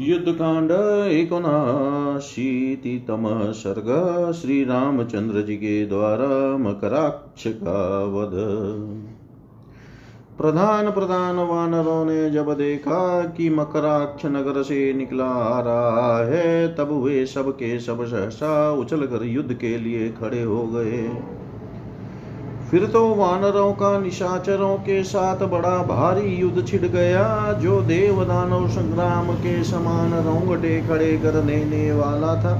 युद्धकांड एकोनाशीतितम सर्ग श्री रामचंद्र जी के द्वारा मकराक्ष का वध प्रधान प्रधान वानरों ने जब देखा कि मकराक्ष नगर से निकला आ रहा है, तब वे सब के सब सहसा उछलकर युद्ध के लिए खड़े हो गए। फिर तो वानरों का निशाचरों के साथ बड़ा भारी युद्ध छिड़ गया, जो देव दानव संग्राम के समान रोंगटे खड़े कर देने वाला था।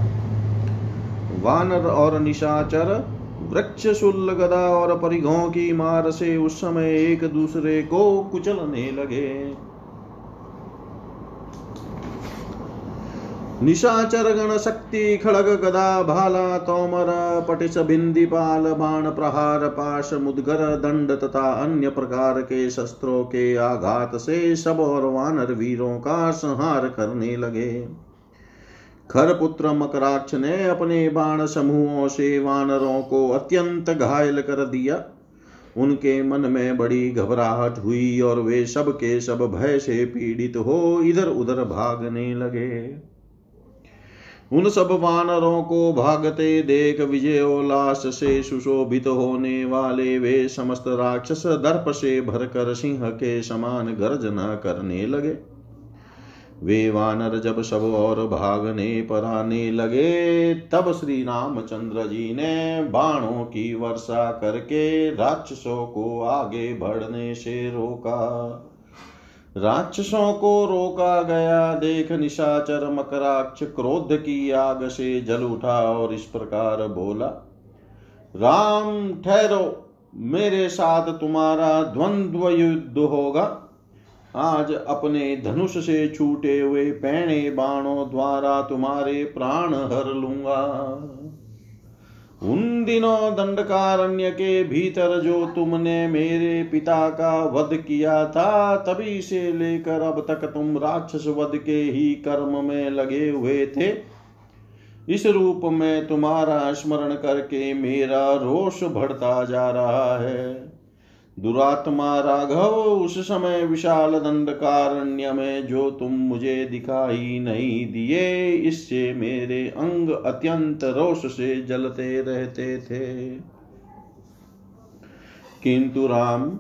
वानर और निशाचर, वृक्ष शुल्ल गदा और परिघों की मार से उस समय एक दूसरे को कुचलने लगे। निशाचर गण शक्ति खड़ग गदा भाला, तोमर पटिश पाल बाण प्रहार पाश मुदगर दंड तथा अन्य प्रकार के शस्त्रों के आघात से सब और वानर वीरों का संहार करने लगे। खरपुत्र मकराक्ष ने अपने बाण समूहों से वानरों को अत्यंत घायल कर दिया। उनके मन में बड़ी घबराहट हुई और वे सब के सब भय से पीड़ित हो इधर उधर भागने लगे। उन सब वानरों को भागते देख विजयोल्लास से सुशोभित होने वाले वे समस्त राक्षस दर्प से भरकर सिंह के समान गर्जना करने लगे। वे वानर जब सब और भागने पर आने लगे, तब श्री रामचंद्र जी ने बाणों की वर्षा करके राक्षसों को आगे बढ़ने से रोका। राक्षसों को रोका गया। देख निशाचर मकराक्ष क्रोध की आग से जल उठा और इस प्रकार बोला, राम ठहरो, मेरे साथ तुम्हारा द्वंद्व युद्ध होगा। आज अपने धनुष से छूटे हुए पैणे बाणों द्वारा तुम्हारे प्राण हर लूँगा। उन दिनों दंडकारण्य के भीतर जो तुमने मेरे पिता का वध किया था, तभी से लेकर अब तक तुम राक्षस वध के ही कर्म में लगे हुए थे। इस रूप में तुम्हारा स्मरण करके मेरा रोष बढ़ता जा रहा है। दुरात्मा राघव, उस समय विशाल दंडकारण्य में जो तुम मुझे दिखाई नहीं दिए, इससे मेरे अंग अत्यंत रोष से जलते रहते थे। किंतु राम,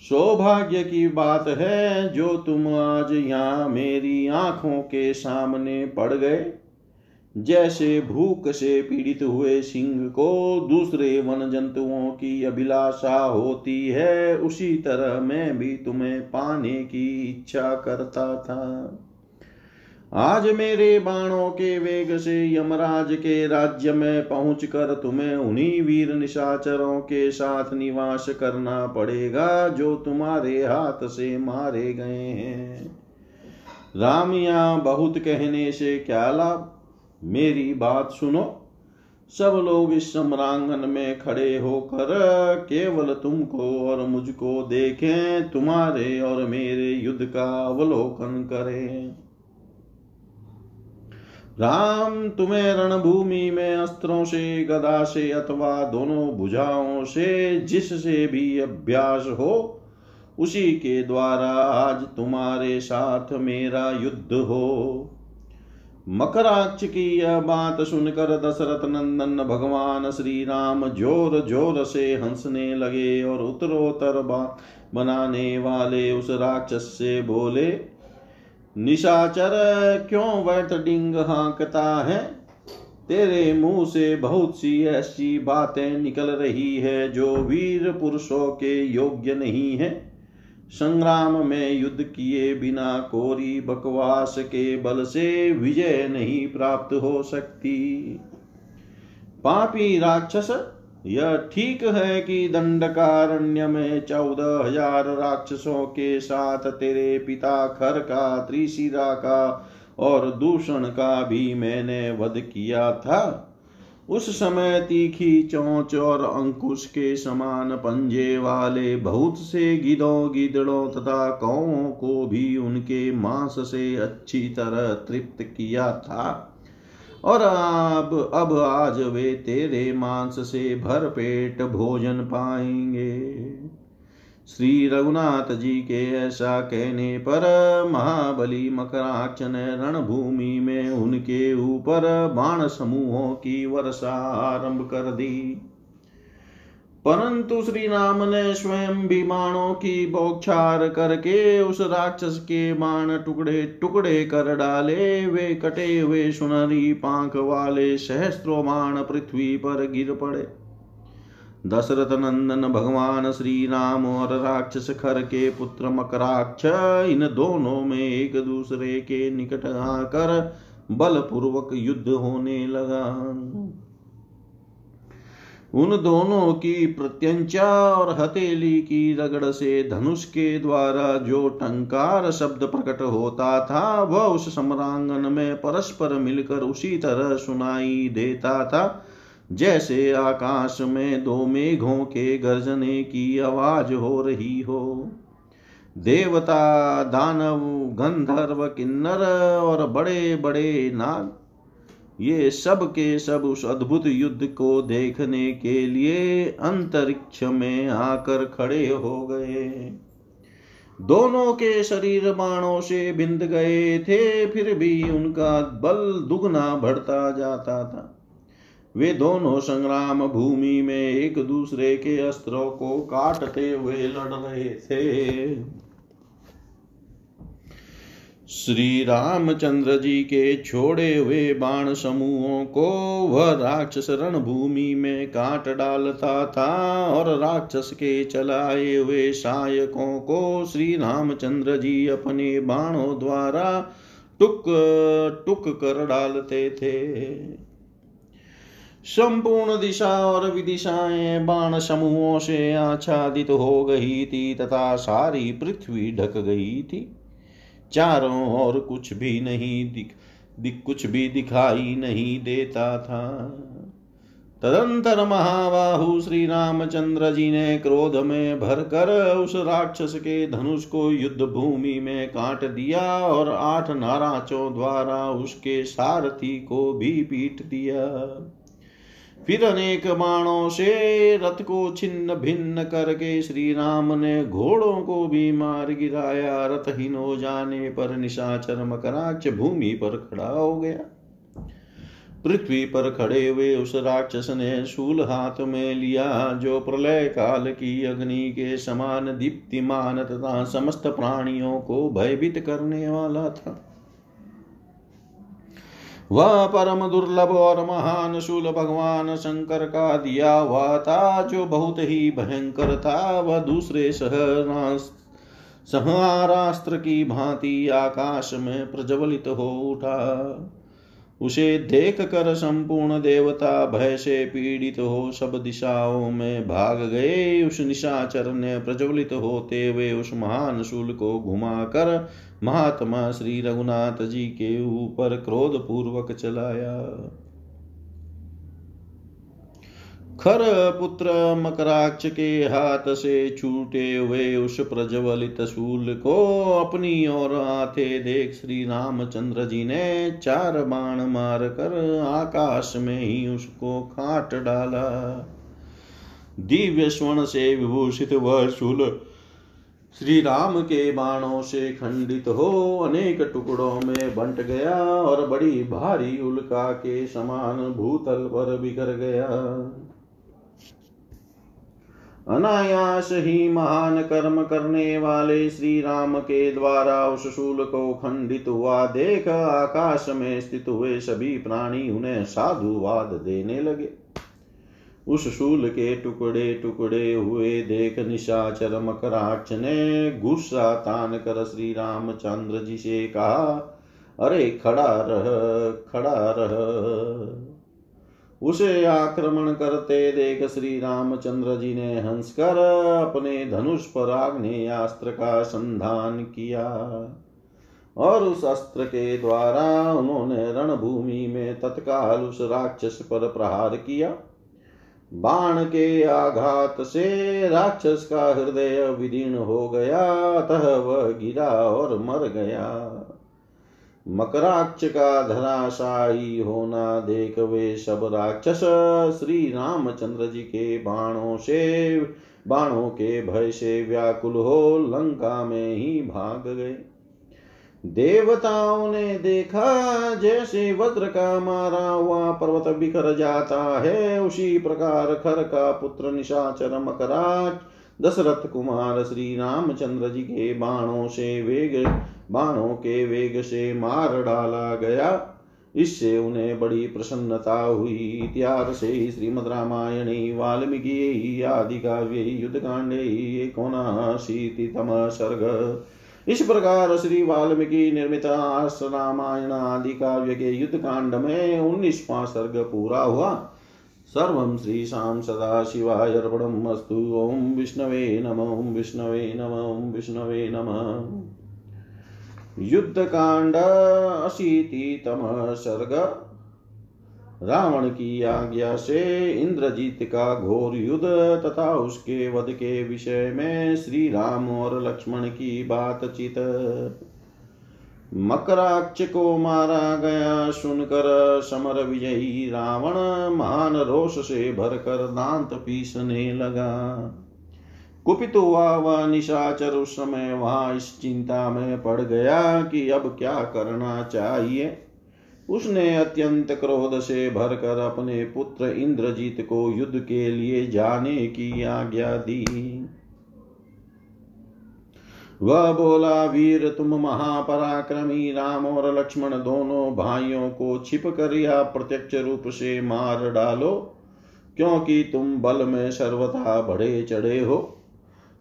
सौभाग्य की बात है, जो तुम आज यहाँ मेरी आँखों के सामने पड़ गए जैसे भूख से पीड़ित हुए सिंह को दूसरे वन जंतुओं की अभिलाषा होती है, उसी तरह मैं भी तुम्हें पाने की इच्छा करता था। आज मेरे बाणों के वेग से यमराज के राज्य में पहुंचकर तुम्हें उन्हीं वीर निशाचरों के साथ निवास करना पड़ेगा, जो तुम्हारे हाथ से मारे गए हैं। रामिया बहुत कहने से क्या लाभ? मेरी बात सुनो। सब लोग इस सम्रांगन में खड़े होकर केवल तुमको और मुझको देखें, तुम्हारे और मेरे युद्ध का अवलोकन करें। राम, तुम्हें रणभूमि में अस्त्रों से, गदा से अथवा दोनों भुजाओं से जिससे भी अभ्यास हो, उसी के द्वारा आज तुम्हारे साथ मेरा युद्ध हो। मकराक्ष की यह बात सुनकर दशरथ नंदन भगवान श्री राम ज़ोर ज़ोर से हंसने लगे और उत्तरोत्तर बनाने वाले उस राक्षस से बोले, निशाचर, क्यों वैत डिंग हाँकता है? तेरे मुँह से बहुत सी ऐसी बातें निकल रही है जो वीर पुरुषों के योग्य नहीं है। संग्राम में युद्ध किए बिना कोरी बकवास के बल से विजय नहीं प्राप्त हो सकती। पापी राक्षस, यह ठीक है कि दंडकारण्य में चौदह हज़ार राक्षसों के साथ तेरे पिता खर का, त्रिशिरा का और दूषण का भी मैंने वध किया था। उस समय तीखी चोंच और अंकुश के समान पंजे वाले बहुत से गिदों गिदड़ों तथा कौओं को भी उनके मांस से अच्छी तरह तृप्त किया था। और अब अब आज वे तेरे मांस से भर पेट भोजन पाएँगे। श्री रघुनाथ जी के ऐसा कहने पर महाबली मकराक्ष ने रणभूमि में उनके ऊपर बाण समूहों की वर्षा आरंभ कर दी। परंतु श्री राम ने स्वयं भी बाणों की बौछार करके उस राक्षस के बाण टुकड़े टुकड़े कर डाले। वे कटे हुए सुनहरी पांख वाले सहस्त्रों बाण पृथ्वी पर गिर पड़े। दशरथ नंदन भगवान श्री राम और राक्षस खर के पुत्र मकराक्ष इन दोनों में एक दूसरे के निकट आकर बलपूर्वक युद्ध होने लगा। उन दोनों की प्रत्यंचा और हथेली की रगड़ से धनुष के द्वारा जो टंकार शब्द प्रकट होता था, वह उस सम्रांगन में परस्पर मिलकर उसी तरह सुनाई देता था। जैसे आकाश में दो मेघों के गर्जने की आवाज़ हो रही हो। देवता, दानव, गंधर्व, किन्नर और बड़े बड़े नाग, ये सब के सब उस अद्भुत युद्ध को देखने के लिए अंतरिक्ष में आकर खड़े हो गए। दोनों के शरीर बाणों से बिंद गए थे, फिर भी उनका बल दुगना बढ़ता जाता था। वे दोनों संग्राम भूमि में एक दूसरे के अस्त्रों को काटते हुए लड़ रहे थे। श्री रामचंद्र जी के छोड़े हुए बाण समूहों को वह राक्षस रणभूमि में काट डालता था और राक्षस के चलाए हुए सहायकों को श्री रामचंद्र जी अपने बाणों द्वारा टुक टुक कर डालते थे। संपूर्ण दिशा और विदिशाएँ, बाण समूहों से आच्छादित हो गई थी तथा सारी पृथ्वी ढक गई थी। चारों ओर कुछ भी नहीं दिख दिख, कुछ भी दिखाई नहीं देता था। तदंतर महाबाहु श्री रामचंद्र जी ने क्रोध में भर कर उस राक्षस के धनुष को युद्ध भूमि में काट दिया और आठ नाराचों द्वारा उसके सारथी को भी पीट दिया। फिर अनेक बाणों से रथ को छिन्न भिन्न करके श्री राम ने घोड़ों को भी मार गिराया। रथहीन हो जाने पर निशाचर मकराक्ष भूमि पर खड़ा हो गया। पृथ्वी पर खड़े हुए उस राक्षस ने शूल हाथ में लिया, जो प्रलय काल की अग्नि के समान दीप्तिमान तथा समस्त प्राणियों को भयभीत करने वाला था। वह परम दुर्लभ और महान शूल भगवान शंकर का दिया हुआ था, जो बहुत ही भयंकर था। वह दूसरे सहरास्त्र की भांति आकाश में प्रज्वलित हो उठा। उसे देख कर संपूर्ण देवता भय से पीड़ित हो सब दिशाओं में भाग गए। उस निशाचर ने प्रज्वलित होते हुए उस महान शूल को घुमाकर महात्मा श्री रघुनाथ जी के ऊपर क्रोध पूर्वक चलाया। खर पुत्र मकराक्ष के हाथ से छूटे हुए उस प्रज्वलित शूल को अपनी ओर आते देख श्री रामचंद्र जी ने चार बाण मार कर आकाश में ही उसको काट डाला। दिव्य स्वर्ण से विभूषित वह शूल श्री राम के बाणों से खंडित हो अनेक टुकड़ों में बंट गया और बड़ी भारी उल्का के समान भूतल पर बिखर गया। अनायास ही महान कर्म करने वाले श्री राम के द्वारा उस शूल को खंडित हुआ देख आकाश में स्थित हुए सभी प्राणी उन्हें साधुवाद देने लगे। उस शूल के टुकड़े टुकड़े हुए देख निशाचर मकराक्ष ने गुस्सा तान कर श्री रामचंद्र जी से कहा, अरे खड़ा रह खड़ा रह। उसे आक्रमण करते देख श्री रामचंद्र जी ने हंसकर अपने धनुष पर आग्नेयास्त्र का संधान किया। और उस अस्त्र के द्वारा उन्होंने रणभूमि में तत्काल उस राक्षस पर प्रहार किया। बाण के आघात से राक्षस का हृदय विदीर्ण हो गया, अतः वह गिरा और मर गया। मकराक्ष का धराशायी होना देख वे सब राक्षस। श्री रामचंद्र जी के बाणों से, बाणों के भय से व्याकुल हो लंका में ही भाग गए। देवताओं ने देखा, जैसे वज्र का मारा हुआ पर्वत बिखर जाता है, उसी प्रकार खर का पुत्र निशाचर मकराच दशरथ कुमार श्री रामचंद्र जी के बाणों से वेग, बाणों के वेग से मार डाला गया। इससे उन्हें बड़ी प्रसन्नता हुई। इतिहास से श्रीमद रामायणे, वाल्मीकि आदि काव्य युद्ध कांडे कोनाशीतितम सर्ग इस प्रकार श्री वाल्मीकि निर्मित रामायण आदि काव्य के युद्ध कांड में उन्नीसवा सर्ग पूरा हुआ। सर्वं श्रीशां सदाशिवाय अर्पणमस्तु ॐ विष्णवे नम, ॐ विष्णवे नम, ॐ विष्णवे नमः। युद्धकांड अशीतितम सर्ग, रावण की आज्ञा से इंद्रजीत का घोर युद्ध तथा उसके वध के विषय में श्री राम और लक्ष्मण की बातचीत। मकराक्ष को मारा गया सुनकर समर विजयी रावण महान रोष से भरकर दांत पीसने लगा। कुपित हुआ वह निशाचर उस समय वहाँ इस चिंता में पड़ गया कि अब क्या करना चाहिए। उसने अत्यंत क्रोध से भरकर अपने पुत्र इंद्रजीत को युद्ध के लिए जाने की आज्ञा दी। वह बोला, वीर, तुम महापराक्रमी राम और लक्ष्मण दोनों भाइयों को छिप कर या प्रत्यक्ष रूप से मार डालो, क्योंकि तुम बल में सर्वथा बड़े चढ़े हो।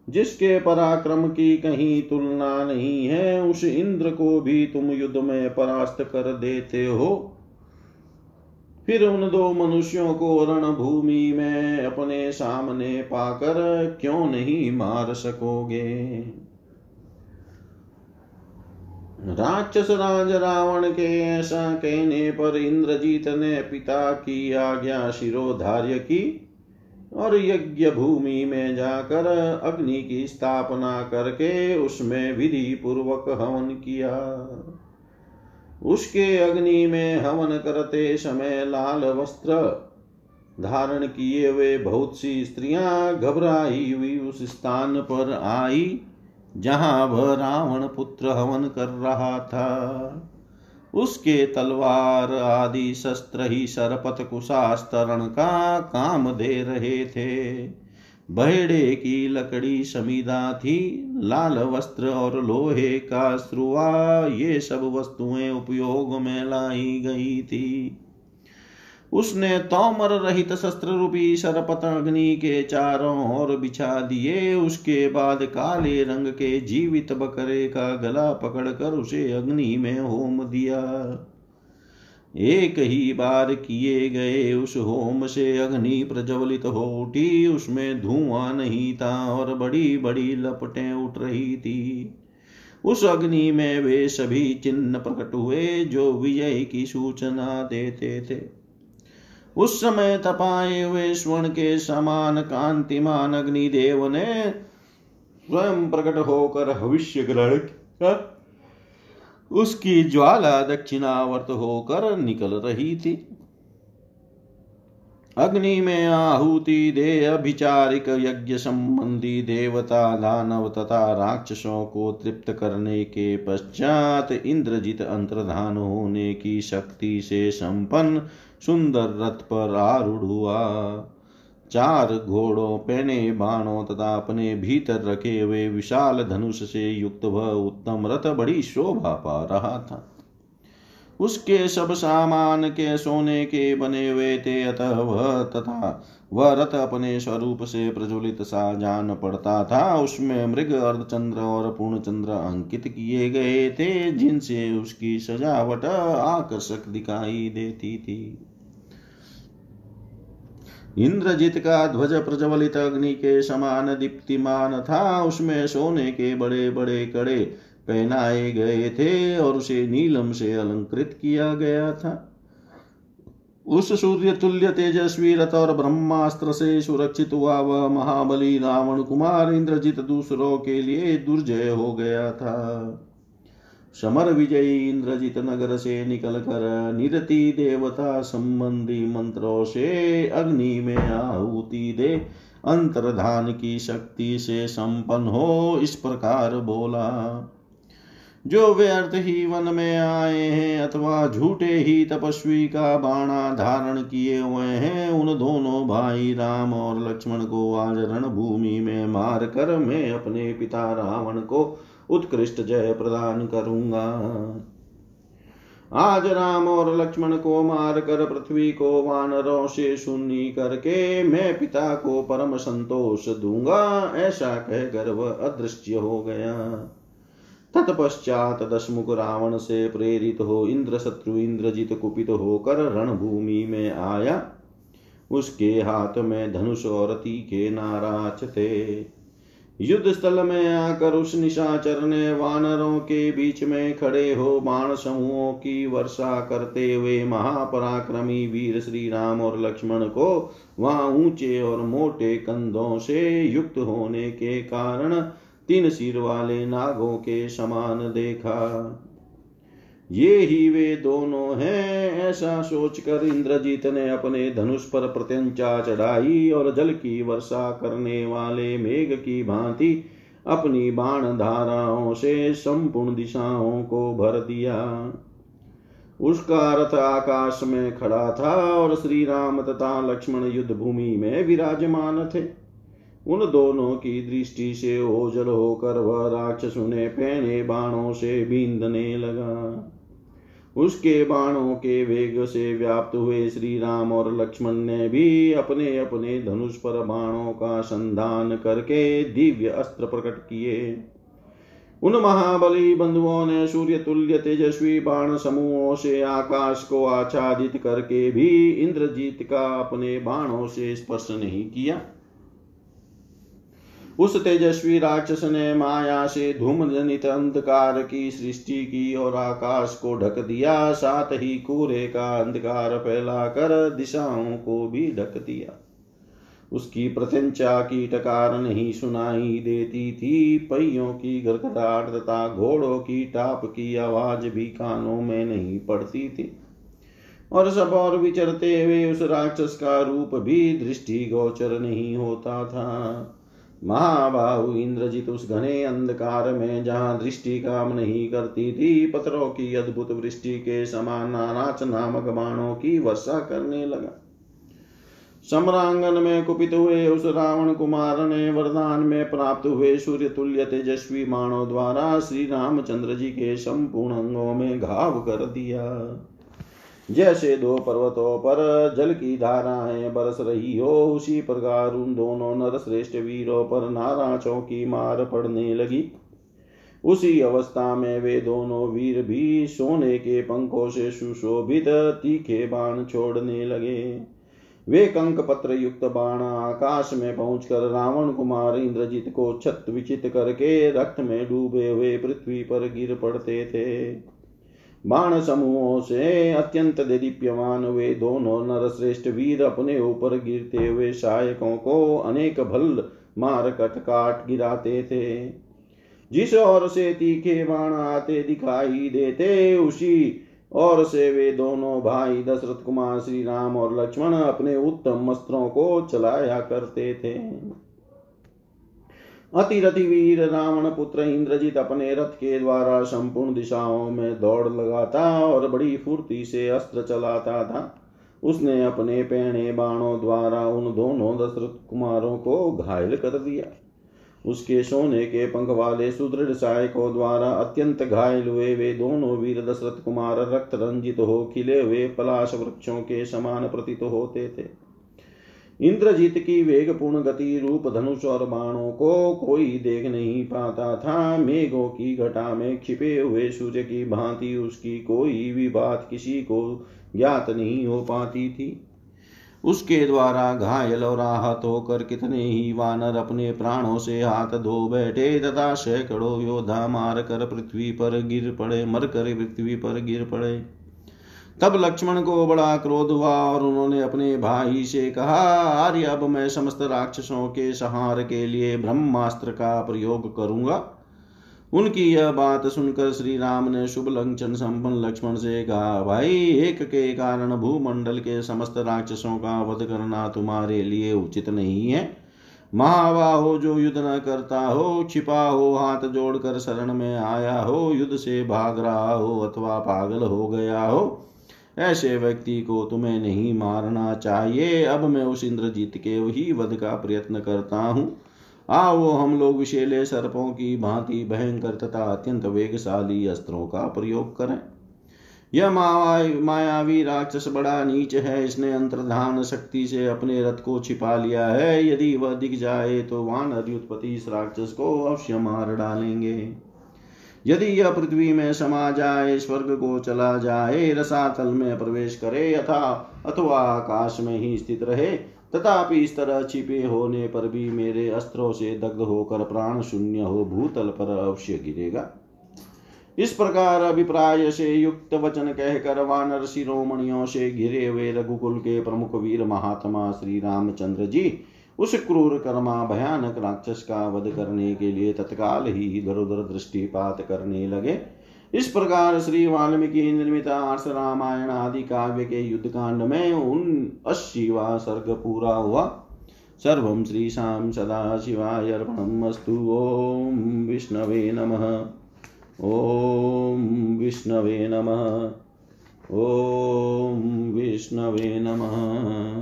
जिसके पराक्रम की कहीं तुलना नहीं है, उस इंद्र को भी तुम युद्ध में परास्त कर देते हो। फिर उन दो मनुष्यों को रणभूमि में अपने सामने पाकर क्यों नहीं मार सकोगे? राक्षस राज रावण के ऐसा कहने पर इंद्रजीत ने पिता की आज्ञा शिरोधार्य की और यज्ञ भूमि में जाकर अग्नि की स्थापना करके उसमें विधि पूर्वक हवन किया उसके अग्नि में हवन करते समय लाल वस्त्र धारण किए हुए बहुत सी स्त्रियाँ घबराई हुई उस स्थान पर आई जहाँ वह रावण पुत्र हवन कर रहा था, उसके तलवार आदि शस्त्र ही सरपत कुशास्तरण का काम दे रहे थे। बहड़े की लकड़ी समीदा थी, लाल वस्त्र और लोहे का श्रुआ ये सब वस्तुएँ उपयोग में लाई गई थी। उसने तोमर रहित शस्त्र रूपी सरपत अग्नि के चारों ओर बिछा दिए। उसके बाद काले रंग के जीवित बकरे का गला पकड़कर उसे अग्नि में होम दिया। एक ही बार किए गए उस होम से अग्नि प्रज्वलित हो उठी। उसमें धुआँ नहीं था और बड़ी बड़ी लपटें उठ रही थी। उस अग्नि में वे सभी चिन्ह प्रकट हुए जो विजय की सूचना देते थे। उस समय तपाए हुए स्वर्ण के समान कांतिमान अग्निदेव ने स्वयं प्रकट होकर भविष्य ग्रहण उसकी ज्वाला दक्षिणावर्त होकर निकल रही थी। अग्नि में आहुति दे अभिचारिक यज्ञ संबंधी देवता दानव तथा राक्षसों को तृप्त करने के पश्चात इंद्रजित अंतर्धान होने की शक्ति से संपन्न सुंदर रथ पर आरूढ़ हुआ। चार घोड़ों पहने बाणों तथा अपने भीतर रखे हुए विशाल धनुष से युक्त वह उत्तम रथ बड़ी शोभा पा रहा था। उसके सब सामान के सोने के बने हुए थे, अतः वह तथा वह रथ अपने स्वरूप से प्रज्वलित सा जान पड़ता था। उसमें मृग, अर्धचंद्र और पूर्णचंद्र अंकित किए गए थे, जिनसे उसकी सजावट आकर्षक दिखाई देती थी। इंद्रजित का ध्वज प्रज्वलित अग्नि के समान दीप्तिमान था। उसमें सोने के बड़े बड़े कड़े पहनाए गए थे और उसे नीलम से अलंकृत किया गया था। उस सूर्य तुल्य तेजस्वी रथ और ब्रह्मास्त्र से सुरक्षित हुआ वह महाबली रावण कुमार इंद्रजीत दूसरों के लिए दुर्जय हो गया था। समर विजयी इंद्रजित नगर से निकल कर निरति देवता संबंधी मंत्रों से अग्नि में आहुति दे। अंतर्धान की शक्ति से संपन्न हो, इस प्रकार बोला। जो व्यर्थ ही वन में आए हैं अथवा झूठे ही तपस्वी का बाणा धारण किए हुए हैं, उन दोनों भाई राम और लक्ष्मण को आज रणभूमि में मार कर मैं अपने पिता रावण को उत्कृष्ट जय प्रदान करूँगा। आज राम और लक्ष्मण को मार कर पृथ्वी को वानरों से शून्य करके मैं पिता को परम संतोष दूँगा, ऐसा कहकर वह अदृश्य हो गया। तत्पश्चात दशमुख रावण से प्रेरित हो इंद्र शत्रु इंद्रजित कुपित होकर रणभूमि में आया। उसके हाथ में धनुष और तीखे नाराज़ थे। युद्ध स्थल में आकर उस निशाचर ने वानरों के बीच में खड़े हो बाण समूहों की वर्षा करते हुए महापराक्रमी वीर श्री राम और लक्ष्मण को वहाँ ऊँचे और मोटे कंधों से युक्त होने के कारण तीन सिर वाले नागों के समान देखा। ये ही वे दोनों हैं, ऐसा सोचकर इंद्रजीत ने अपने धनुष पर प्रत्यंचा चढ़ाई और जल की वर्षा करने वाले मेघ की भांति अपनी बाण धाराओं से संपूर्ण दिशाओं को भर दिया। उसका रथ आकाश में खड़ा था और श्री राम तथा लक्ष्मण युद्ध भूमि में विराजमान थे। उन दोनों की दृष्टि से ओझल होकर वह राक्षस उन्हें पहने बाणों से बींदने लगा। उसके बाणों के वेग से व्याप्त हुए श्री राम और लक्ष्मण ने भी अपने अपने धनुष पर बाणों का संधान करके दिव्य अस्त्र प्रकट किए। उन महाबली बंधुओं ने सूर्य तुल्य तेजस्वी बाण समूहों से आकाश को आच्छादित करके भी इंद्रजीत का अपने बाणों से स्पर्श नहीं किया। उस तेजस्वी राक्षस ने माया से धूम जनित अंधकार की सृष्टि की और आकाश को ढक दिया, साथ ही कूरे का अंधकार फैलाकर दिशाओं को भी ढक दिया। उसकी प्रत्यंचा की टकार नहीं सुनाई देती थी, पहियों की गड़गड़ाहट तथा घोड़ों की टाप की आवाज़ भी कानों में नहीं पड़ती थी। और सब और विचरते हुए उस राक्षस का रूप भी दृष्टि गोचर नहीं होता था। महाबाहु इंद्रजीत उस घने अंधकार में, जहाँ दृष्टि काम नहीं करती थी, पत्थरों की अद्भुत वृष्टि के समान नानाच नामक बाणों की वर्षा करने लगा। सम्रांगन में कुपित हुए उस रावण कुमार ने वरदान में प्राप्त हुए सूर्य तुल्य तेजस्वी बाणों द्वारा श्री रामचंद्र जी के संपूर्ण अंगों में घाव कर दिया। जैसे दो पर्वतों पर जल की धाराएँ बरस रही हो, उसी प्रकार उन दोनों नर श्रेष्ठ वीरों पर नाराचों की मार पड़ने लगी। उसी अवस्था में वे दोनों वीर भी सोने के पंखों से सुशोभित तीखे बाण छोड़ने लगे। वे कंक पत्र युक्त बाण आकाश में पहुंचकर रावण कुमार इंद्रजीत को छत विचित करके रक्त में डूबे हुए पृथ्वी पर गिर पड़ते थे। बाण समूहों से अत्यंत दीप्यमान वे दोनों नरश्रेष्ठ वीर अपने ऊपर गिरते हुए सहायकों को अनेक भल मार कट काट गिराते थे। जिस ओर से तीखे बाण आते दिखाई देते, उसी और से वे दोनों भाई दशरथ कुमार श्री राम और लक्ष्मण अपने उत्तम वस्त्रों को चलाया करते थे। अतिरथि वीर रावण पुत्र इंद्रजीत अपने रथ के द्वारा संपूर्ण दिशाओं में दौड़ लगाता और बड़ी फुर्ती से अस्त्र चलाता था। उसने अपने पहने बाणों द्वारा उन दोनों दशरथ कुमारों को घायल कर दिया। उसके सोने के पंख वाले सुदृढ़ सहायकों द्वारा अत्यंत घायल हुए वे दोनों वीर दशरथ कुमार रक्त रंजित हो खिले हुए पलाश वृक्षों के समान प्रतीत होते थे। इंद्रजीत की वेगपूर्ण गति रूप धनुष और बाणों को कोई देख नहीं पाता था। मेघों की घटा में छिपे हुए सूर्य की भांति उसकी कोई भी बात किसी को ज्ञात नहीं हो पाती थी। उसके द्वारा घायल और आहत होकर कितने ही वानर अपने प्राणों से हाथ धो बैठे तथा सैकड़ों योद्धा मार कर पृथ्वी पर गिर पड़े मर कर पृथ्वी पर गिर पड़े। तब लक्ष्मण को बड़ा क्रोध हुआ और उन्होंने अपने भाई से कहा, आर्य, अब मैं समस्त राक्षसों के सहार के लिए ब्रह्मास्त्र का प्रयोग करूँगा। उनकी यह बात सुनकर श्री राम ने शुभ लक्षण संपन्न लक्ष्मण से कहा, भाई, एक के कारण भूमंडल के समस्त राक्षसों का वध करना तुम्हारे लिए उचित नहीं है। महाबाहो जो युद्ध न करता हो, छिपा हो, हाथ जोड़कर शरण में आया हो, युद्ध से भाग रहा हो अथवा पागल हो गया हो ऐसे व्यक्ति को तुम्हें नहीं मारना चाहिए। अब मैं उस इंद्रजीत के ही वध का प्रयत्न करता हूँ। आओ हम लोग विशेले सर्पों की भांति भयंकर तथा अत्यंत वेगशाली अस्त्रों का प्रयोग करें। यह मायावी राक्षस बड़ा नीच है। इसने अंतर्धान शक्ति से अपने रथ को छिपा लिया है। यदि वह दिख जाए तो वानर उत्पत्ति इस राक्षस को अवश्य मार डालेंगे। यदि यह पृथ्वी में समा जाए, स्वर्ग को चला जाए, रसातल में प्रवेश करे अथा अथवा आकाश में ही स्थित रहे, तथापि इस तरह छिपे होने पर भी मेरे अस्त्रों से दग्ध होकर प्राण शून्य हो भूतल पर अवश्य गिरेगा। इस प्रकार अभिप्राय से युक्त वचन कहकर वानर शिरोमणियों से घिरे हुए रघुकुल के प्रमुख वीर महात्मा श्री रामचंद्र जी उस क्रूर कर्मा, भयानक राक्षस का वध करने के लिए तत्काल ही इधर उधर दृष्टिपात करने लगे। इस प्रकार श्री वाल्मीकि, निर्मित आर्ष रामायण आदि काव्य के युद्ध कांड में उन अस्सीवा सर्ग पूरा हुआ। सर्व श्री श्रीशां सदाशिवाय अर्पणमस्तु ॐ विष्णवे नमः। ॐ विष्णवे नमः। ॐ विष्णवे नमः।